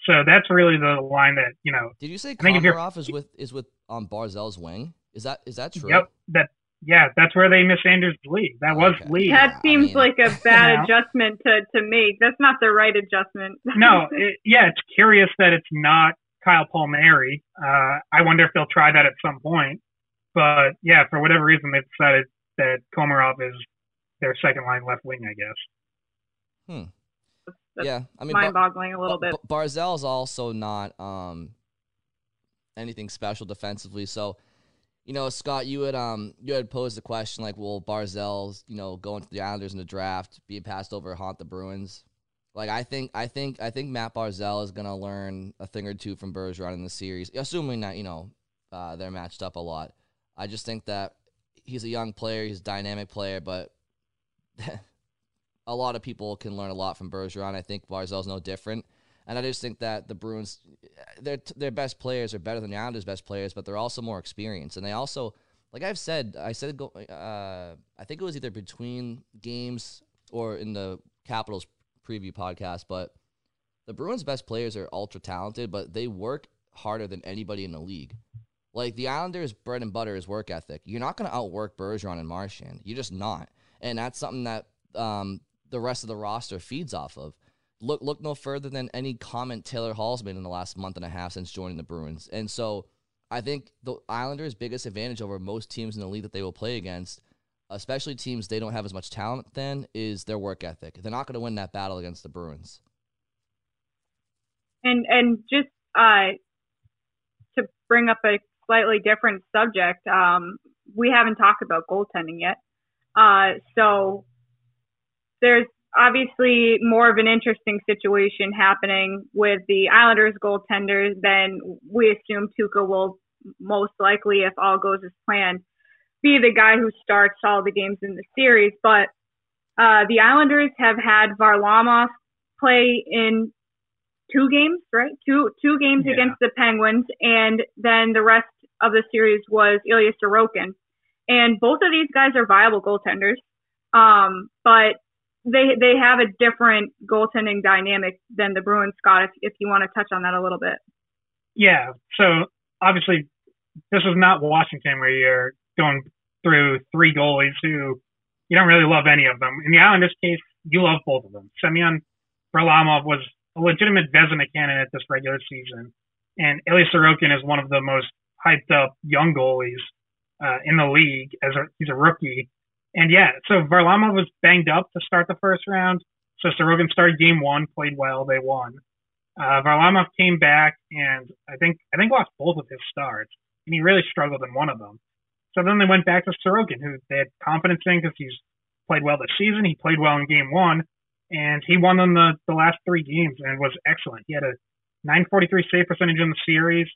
So that's really the line that you know. Did you say Komarov is with is with on um, Barzal's wing? Is that is that true? Yep. That yeah, that's where they miss Anders Lee. That was okay. Lee. That seems I mean, like a bad adjustment to to make. That's not the right adjustment. no, it, yeah, it's curious that it's not Kyle Palmieri. Uh, I wonder if they'll try that at some point. But yeah, for whatever reason, they decided that Komarov is their second line left wing. I guess. Hmm. That's yeah, I mean, mind-boggling a little bit. Barzal is also not um, anything special defensively, so you know, Scott, you had um you had posed the question like, will Barzal's you know going to the Islanders in the draft, being passed over, haunt the Bruins? Like, I think I think I think Matt Barzal is gonna learn a thing or two from Bergeron in the series, assuming that you know uh, they're matched up a lot. I just think that he's a young player, he's a dynamic player, but a lot of people can learn a lot from Bergeron. I think Barzal's no different. And I just think that the Bruins, their their best players are better than the Islanders' best players, but they're also more experienced. And they also, like I've said, I said, uh, I think it was either between games or in the Capitals preview podcast, but the Bruins' best players are ultra talented, but they work harder than anybody in the league. Like the Islanders' bread and butter is work ethic. You're not going to outwork Bergeron and Marchand. You're just not, and that's something that um, the rest of the roster feeds off of look look no further than any comment Taylor Hall's made in the last month and a half since joining the Bruins. And so I think the Islanders' biggest advantage over most teams in the league that they will play against, especially teams they don't have as much talent than, is their work ethic. They're not going to win that battle against the Bruins. And and just uh, to bring up a slightly different subject, um, we haven't talked about goaltending yet. Uh, so there's obviously more of an interesting situation happening with the Islanders goaltenders than we assume Tuukka will most likely, if all goes as planned, be the guy who starts all the games in the series. But uh, the Islanders have had Varlamov play in two games, right? Two two games yeah. against the Penguins, and then the rest of the series was Ilya Sorokin. And both of these guys are viable goaltenders. Um, but they they have a different goaltending dynamic than the Bruins, Scott. If if you want to touch on that a little bit. Yeah. So obviously, this is not Washington where you're going through three goalies who you don't really love any of them. In the Islanders case, you love both of them. Semyon Varlamov was a legitimate Vezina candidate this regular season, and Ilya Sorokin is one of the most hyped up young goalies uh, in the league. As a, he's a rookie, and yeah, so Varlamov was banged up to start the first round. So Sorokin started game one, played well, they won. Uh, Varlamov came back and I think I think lost both of his starts, and he really struggled in one of them. So then they went back to Sorokin, who they had confidence in because he's played well this season. He played well in game one, and he won them the, the last three games and was excellent. He had a 943 save percentage in the series.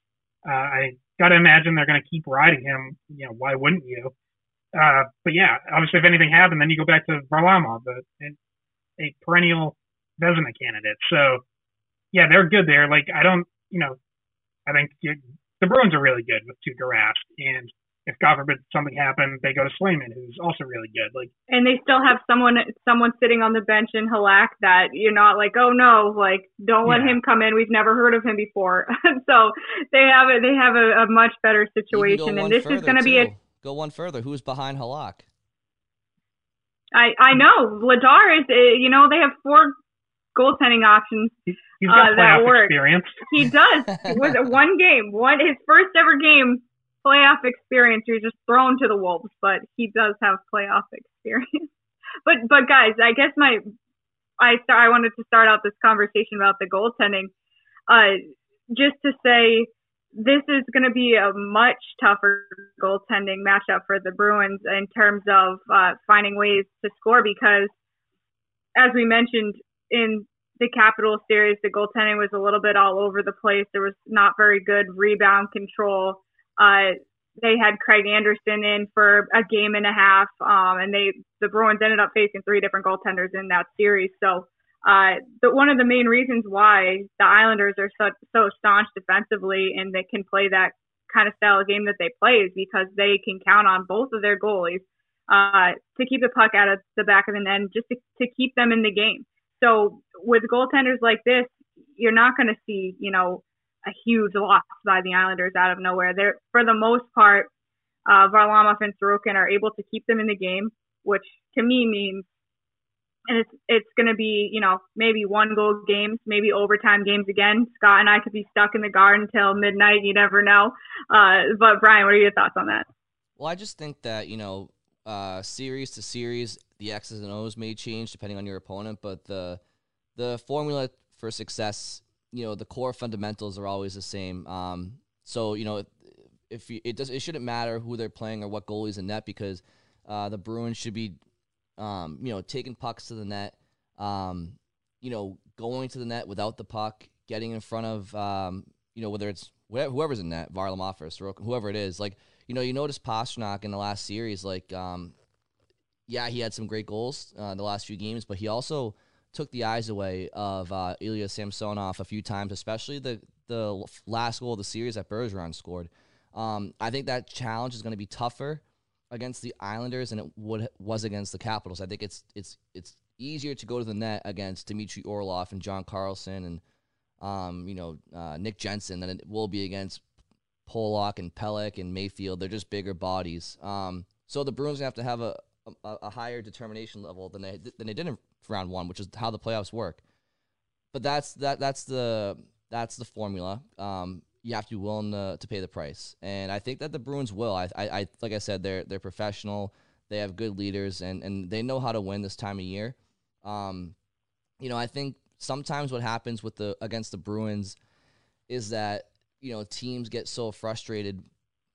Uh, I got to imagine they're going to keep riding him. You know, why wouldn't you? Uh, but yeah, obviously, if anything happened, then you go back to Varlamov, a, a perennial Vezina candidate. So yeah, they're good there. Like I don't, you know, I think the Bruins are really good with two Rask, and if God forbid something happened, they go to Swayman, who's also really good. Like, and they still have someone someone sitting on the bench in Halak that you're not like, oh no, like don't let yeah. him come in. We've never heard of him before. so they have a they have a, a much better situation, and this is going to be a Go one further. Who's behind Halak? I I know Vladar is. Uh, you know they have four goaltending options He's got uh, that playoff work. experience. He does. It was a one game, one his first ever game playoff experience. Was just thrown to the wolves, but he does have playoff experience. but but guys, I guess my I start, I wanted to start out this conversation about the goaltending, uh, just to say this is going to be a much tougher goaltending matchup for the Bruins in terms of uh, finding ways to score because, as we mentioned in the Capital series, the goaltending was a little bit all over the place. There was not very good rebound control. Uh, they had Craig Anderson in for a game and a half, um, and they the Bruins ended up facing three different goaltenders in that series. So, uh, but one of the main reasons why the Islanders are so so staunch defensively and they can play that kind of style of game that they play is because they can count on both of their goalies uh, to keep the puck out of the back of the net, just to, to keep them in the game. So with goaltenders like this, you're not going to see, you know, a huge loss by the Islanders out of nowhere. They're for the most part, uh, Varlamov and Sorokin are able to keep them in the game, which to me means, and it's it's going to be, you know, maybe one goal games, maybe overtime games again. Scott and I could be stuck in the garden until midnight. You never know. Uh, but Brian, what are your thoughts on that? Well, I just think that you know, uh, series to series, the X's and O's may change depending on your opponent, but the the formula for success, you know, the core fundamentals are always the same. Um, so you know, if, if you, it does, it shouldn't matter who they're playing or what goalie's in net because uh, the Bruins should be, um, you know, taking pucks to the net, um, you know, going to the net without the puck, getting in front of, um, you know, whether it's whoever's in net, Varlamov or Sorokin, whoever it is, like you know, you notice Pastrnak in the last series, like, um, yeah, he had some great goals uh, the last few games, but he also took the eyes away of uh, Ilya Samsonov a few times, especially the the last goal of the series that Bergeron scored. Um, I think that challenge is going to be tougher against the Islanders than it would was against the Capitals. I think it's it's it's easier to go to the net against Dmitry Orlov and John Carlson and um, you know uh, Nick Jensen than it will be against Pulock and Pelech and Mayfield. They're just bigger bodies. Um, so the Bruins gonna have to have a, a, a higher determination level than they than they did in round one, which is how the playoffs work. But that's that that's the that's the formula. Um, you have to be willing to, to pay the price, and I think that the Bruins will. I, I, I like I said, they're they're professional. They have good leaders, and and they know how to win this time of year. Um, you know, I think sometimes what happens with the against the Bruins is that you know teams get so frustrated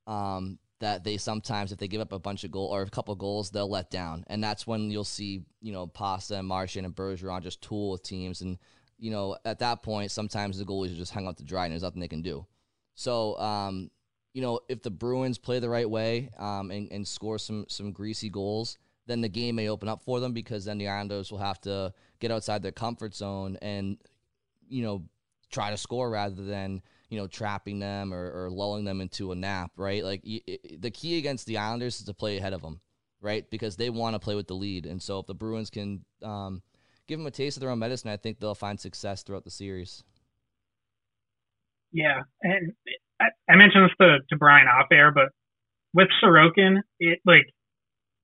um, that they sometimes if they give up a bunch of goal or a couple goals they'll let down. And that's when you'll see you know Pasta and Marchand and Bergeron just tool with teams. And you know at that point sometimes the goalies are just hung out to dry and there's nothing they can do. So um, you know if the Bruins play the right way um, and, and score some some greasy goals then the game may open up for them because then the Islanders will have to get outside their comfort zone and you know try to score rather than you know, trapping them or, or lulling them into a nap, right? Like the key against the Islanders is to play ahead of them, right? Because they want to play with the lead. And so if the Bruins can um, give them a taste of their own medicine, I think they'll find success throughout the series. Yeah, and I, I mentioned this to, to Brian off air, but with Sorokin, it like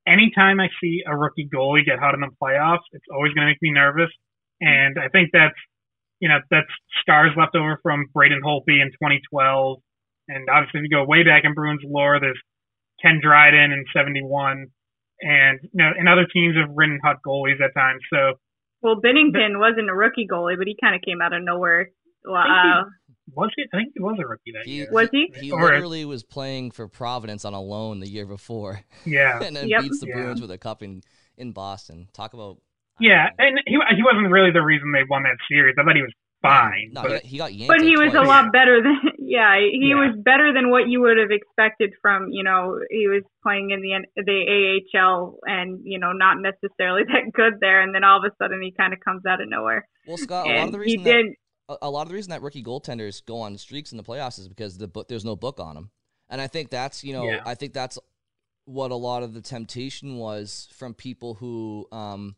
anytime I see a rookie goalie get hot in the playoffs, it's always going to make me nervous. And I think that's you know, that's scars left over from Braden Holtby in 2012. And obviously, if you go way back in Bruins lore, there's Ken Dryden in 71. And, you know, and other teams have ridden hot goalies at times. So, well, Binnington wasn't a rookie goalie, but he kind of came out of nowhere. Wow. Was he? I think he was a rookie that he, year. Was he? He literally was playing for Providence on a loan the year before. Yeah. and then Yep. beats the Yeah. Bruins with a cup in, in Boston. Talk about. Yeah, and he he wasn't really the reason they won that series. I thought he was fine. No, but he, he got yanked. But he like was a lot better than yeah, he Yeah. was better than what you would have expected from, you know, he was playing in the the AHL and, you know, not necessarily that good there and then all of a sudden he kind of comes out of nowhere. Well, Scott, a lot of And the he reason that did a, a lot of the reason that rookie goaltenders go on streaks in the playoffs is because the book there's no book on them, and I think that's you know Yeah. I think that's what a lot of the temptation was from people who um,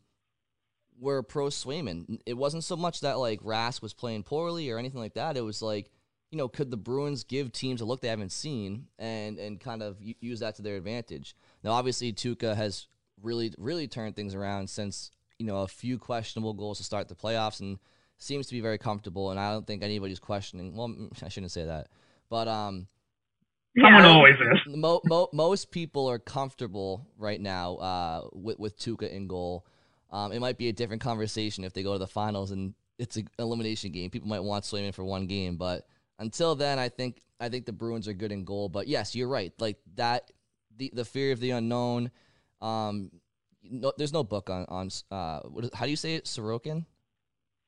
were pro Swayman. It wasn't so much that like Rask was playing poorly or anything like that. It was like you know could the Bruins give teams a look they haven't seen and and kind of use that to their advantage. Now obviously Tuukka has really really turned things around since you know a few questionable goals to start the playoffs and seems to be very comfortable. And I don't think anybody's questioning. Well, I shouldn't say that, but um, Someone always is. Mo, mo, most people are comfortable right now uh, with with Tuukka in goal. Um, it might be a different conversation if they go to the finals and it's an elimination game. People might want Swayman for one game, but until then, I think I think the Bruins are good in goal. But yes, you're right. Like that, the the fear of the unknown. Um, no, there's no book on on uh, what is, how do you say it? Sorokin.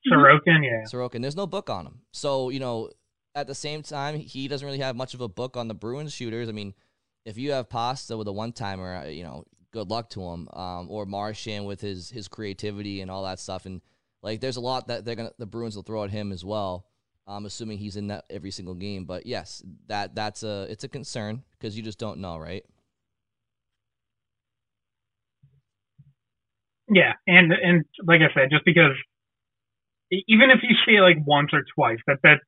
Sorokin, yeah. Sorokin. There's no book on him. So you know, at the same time, he doesn't really have much of a book on the Bruins shooters. I mean, if you have Pasta with a one timer, uh, you know, good luck to him. Um, or Marchand with his his creativity and all that stuff. And like, there's a lot that they're gonna the Bruins will throw at him as well. Um, assuming he's in that every single game. But yes, that that's a it's a concern because you just don't know, right? Yeah, and and like I said, just because even if you see it like once or twice, that that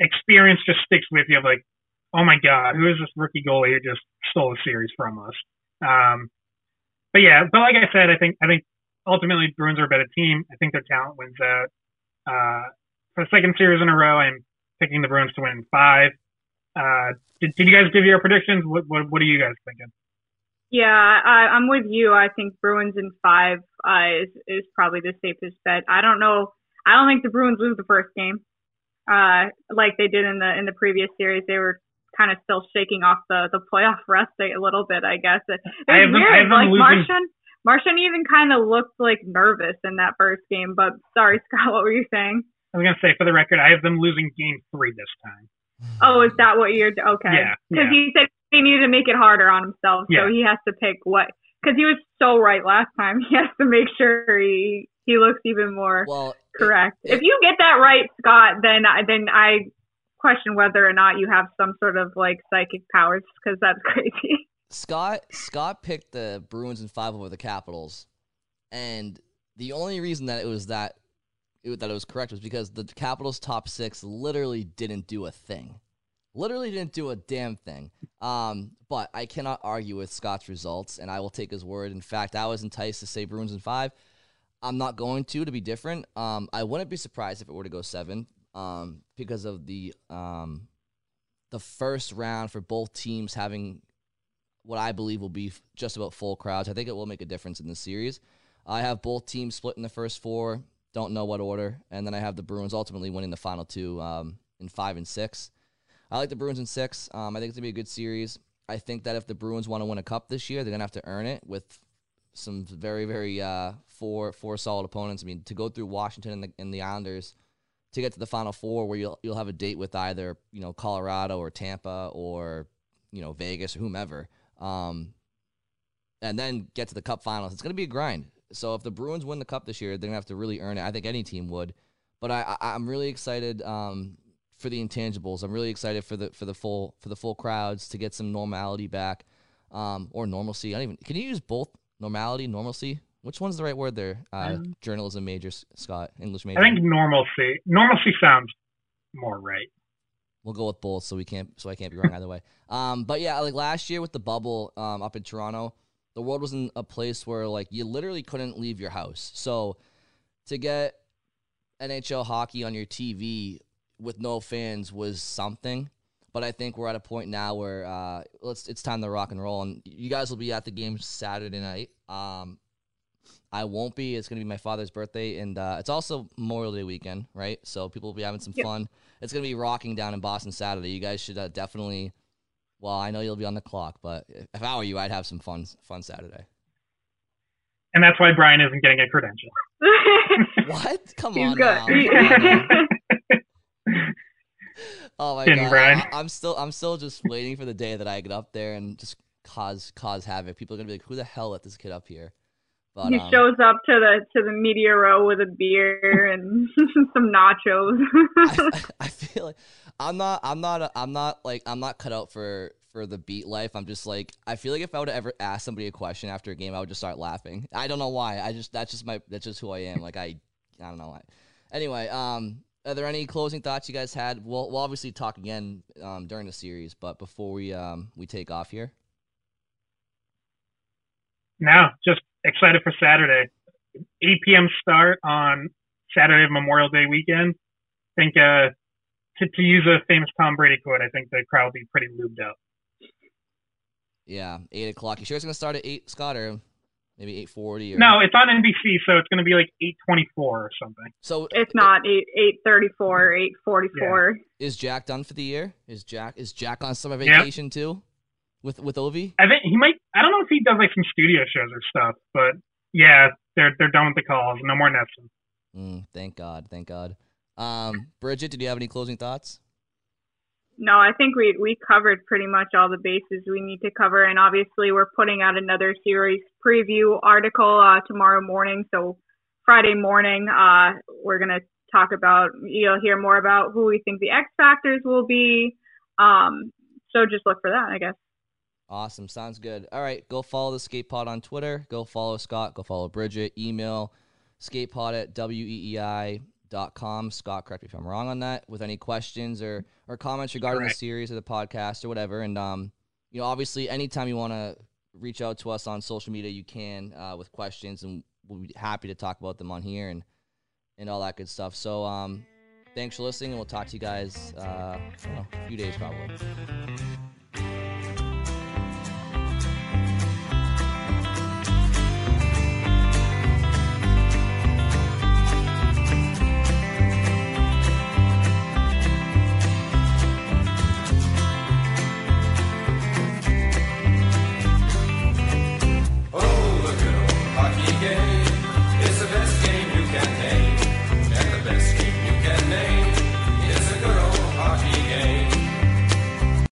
experience just sticks with you. Of like, oh my god, who is this rookie goalie who just stole a series from us? Um, but yeah, but like I said, I think I think ultimately Bruins are a better team. I think their talent wins out. Uh, for the second series in a row, I'm picking the Bruins to win five. Uh, did, did you guys give your predictions? What, what what are you guys thinking? Yeah, I, I'm with you. I think Bruins in five uh, is is probably the safest bet. I don't know. I don't think the Bruins lose the first game, uh, like they did in the in the previous series. They were kind of still shaking off the the playoff rust a little bit, I guess. It, it was weird. Like Marchand, Marchand even kind of looked like nervous in that first game. But sorry, Scott, what were you saying? I was gonna say, for the record, I have them losing Game Three this time. Oh, is that what you're okay? Yeah. Because yeah. he said he needed to make it harder on himself, so Yeah. he has to pick what. Because he was so right last time, he has to make sure he he looks even more Well, correct. if you get that right, Scott, then I then I question whether or not you have some sort of like psychic powers because that's crazy. Scott Scott picked the Bruins in five over the Capitals, and the only reason that it was that it, that it was correct was because the Capitals' top six literally didn't do a thing, literally didn't do a damn thing. Um, but I cannot argue with Scott's results, and I will take his word. In fact, I was enticed to say Bruins in five. I'm not going to to be different. Um, I wouldn't be surprised if it were to go seven, um, because of the um, the first round for both teams having what I believe will be f- just about full crowds. I think it will make a difference in the series. I have both teams split in the first four. Don't know what order, and then I have the Bruins ultimately winning the final two um, in five and six. I like the Bruins in six. Um, I think it's gonna be a good series. I think that if the Bruins want to win a cup this year, they're gonna have to earn it with some very, very uh, four four solid opponents. I mean, to go through Washington and the, and the Islanders to get to the Final Four, where you'll you'll have a date with either you know Colorado or Tampa or you know Vegas or whomever, um, and then get to the Cup Finals. It's gonna be a grind. So if the Bruins win the Cup this year, they're gonna have to really earn it. I think any team would, but I, I I'm really excited um, for the intangibles. I'm really excited for the for the full for the full crowds to get some normality back, um, or normalcy. I don't even can you use both normality, normalcy? Which one's the right word there? Uh, Um, journalism major, Scott, English major. I think normalcy normalcy sounds more right. We'll go with both, so we can't, so I can't be wrong either way. Um, but yeah, like last year with the bubble um, up in Toronto, the world was in a place where like you literally couldn't leave your house. So to get NHL hockey on your TV with no fans was something. But I think we're at a point now where uh, let's it's time to rock and roll, and you guys will be at the game Saturday night. Um, I won't be. It's gonna be my father's birthday, and uh, it's also Memorial Day weekend, right? So people will be having some Yep. fun. It's gonna be rocking down in Boston Saturday. You guys should uh, definitely. Well, I know you'll be on the clock, but if I were you, I'd have some fun, fun Saturday. And that's why Brian isn't getting a credential. What? Come He's on, now. Oh my Kidding, god, Brian. I, I'm still, I'm still just waiting for the day that I get up there and just cause, cause havoc. People are gonna be like, "Who the hell let this kid up here?" But he um, shows up to the to the media row with a beer and some nachos. I, I feel like I'm not I'm not a, I'm not like I'm not cut out for for the beat life. I'm just like I feel like if I would ever ask somebody a question after a game, I would just start laughing. I don't know why. I just that's just my that's just who I am. Like I I don't know why. Anyway, um, are there any closing thoughts you guys had? We'll we'll obviously talk again um during the series, but before we um we take off here, No, just excited for Saturday. 8 p.m. start on Saturday of Memorial Day weekend. I think uh, to, to use a famous Tom Brady quote, I think the crowd will be pretty lubed up. Yeah, eight o'clock. You sure it's gonna start at eight, Scott, or maybe eight forty? Or... No, it's on NBC, so it's gonna be like eight twenty-four or something. So it's not eight eight thirty-four, eight forty-four. Yeah. Is Jack done for the year? Is Jack is Jack on summer vacation yep. too? With with Ovi? I think he might. I don't know if he does like some studio shows or stuff, but yeah, they're they're done with the calls. No more NESN. Mm, thank God, thank God. Um, Bridgette, did you have any closing thoughts? No, I think we we covered pretty much all the bases we need to cover, and obviously we're putting out another series preview article uh, tomorrow morning. So Friday morning, uh, we're gonna talk about you'll hear more about who we think the X factors will be. Um, so just look for that, I guess. Awesome, sounds good. All right, go follow the Skate Pod on Twitter. Go follow Scott. Go follow Bridgette. Email skatepod at weei com. Scott, correct me if I'm wrong on that. With any questions or or comments regarding Correct. the series or the podcast or whatever, and um, you know, obviously, anytime you want to reach out to us on social media, you can uh, with questions, and we'll be happy to talk about them on here and and all that good stuff. So, um, thanks for listening, and we'll talk to you guys uh, a few days probably.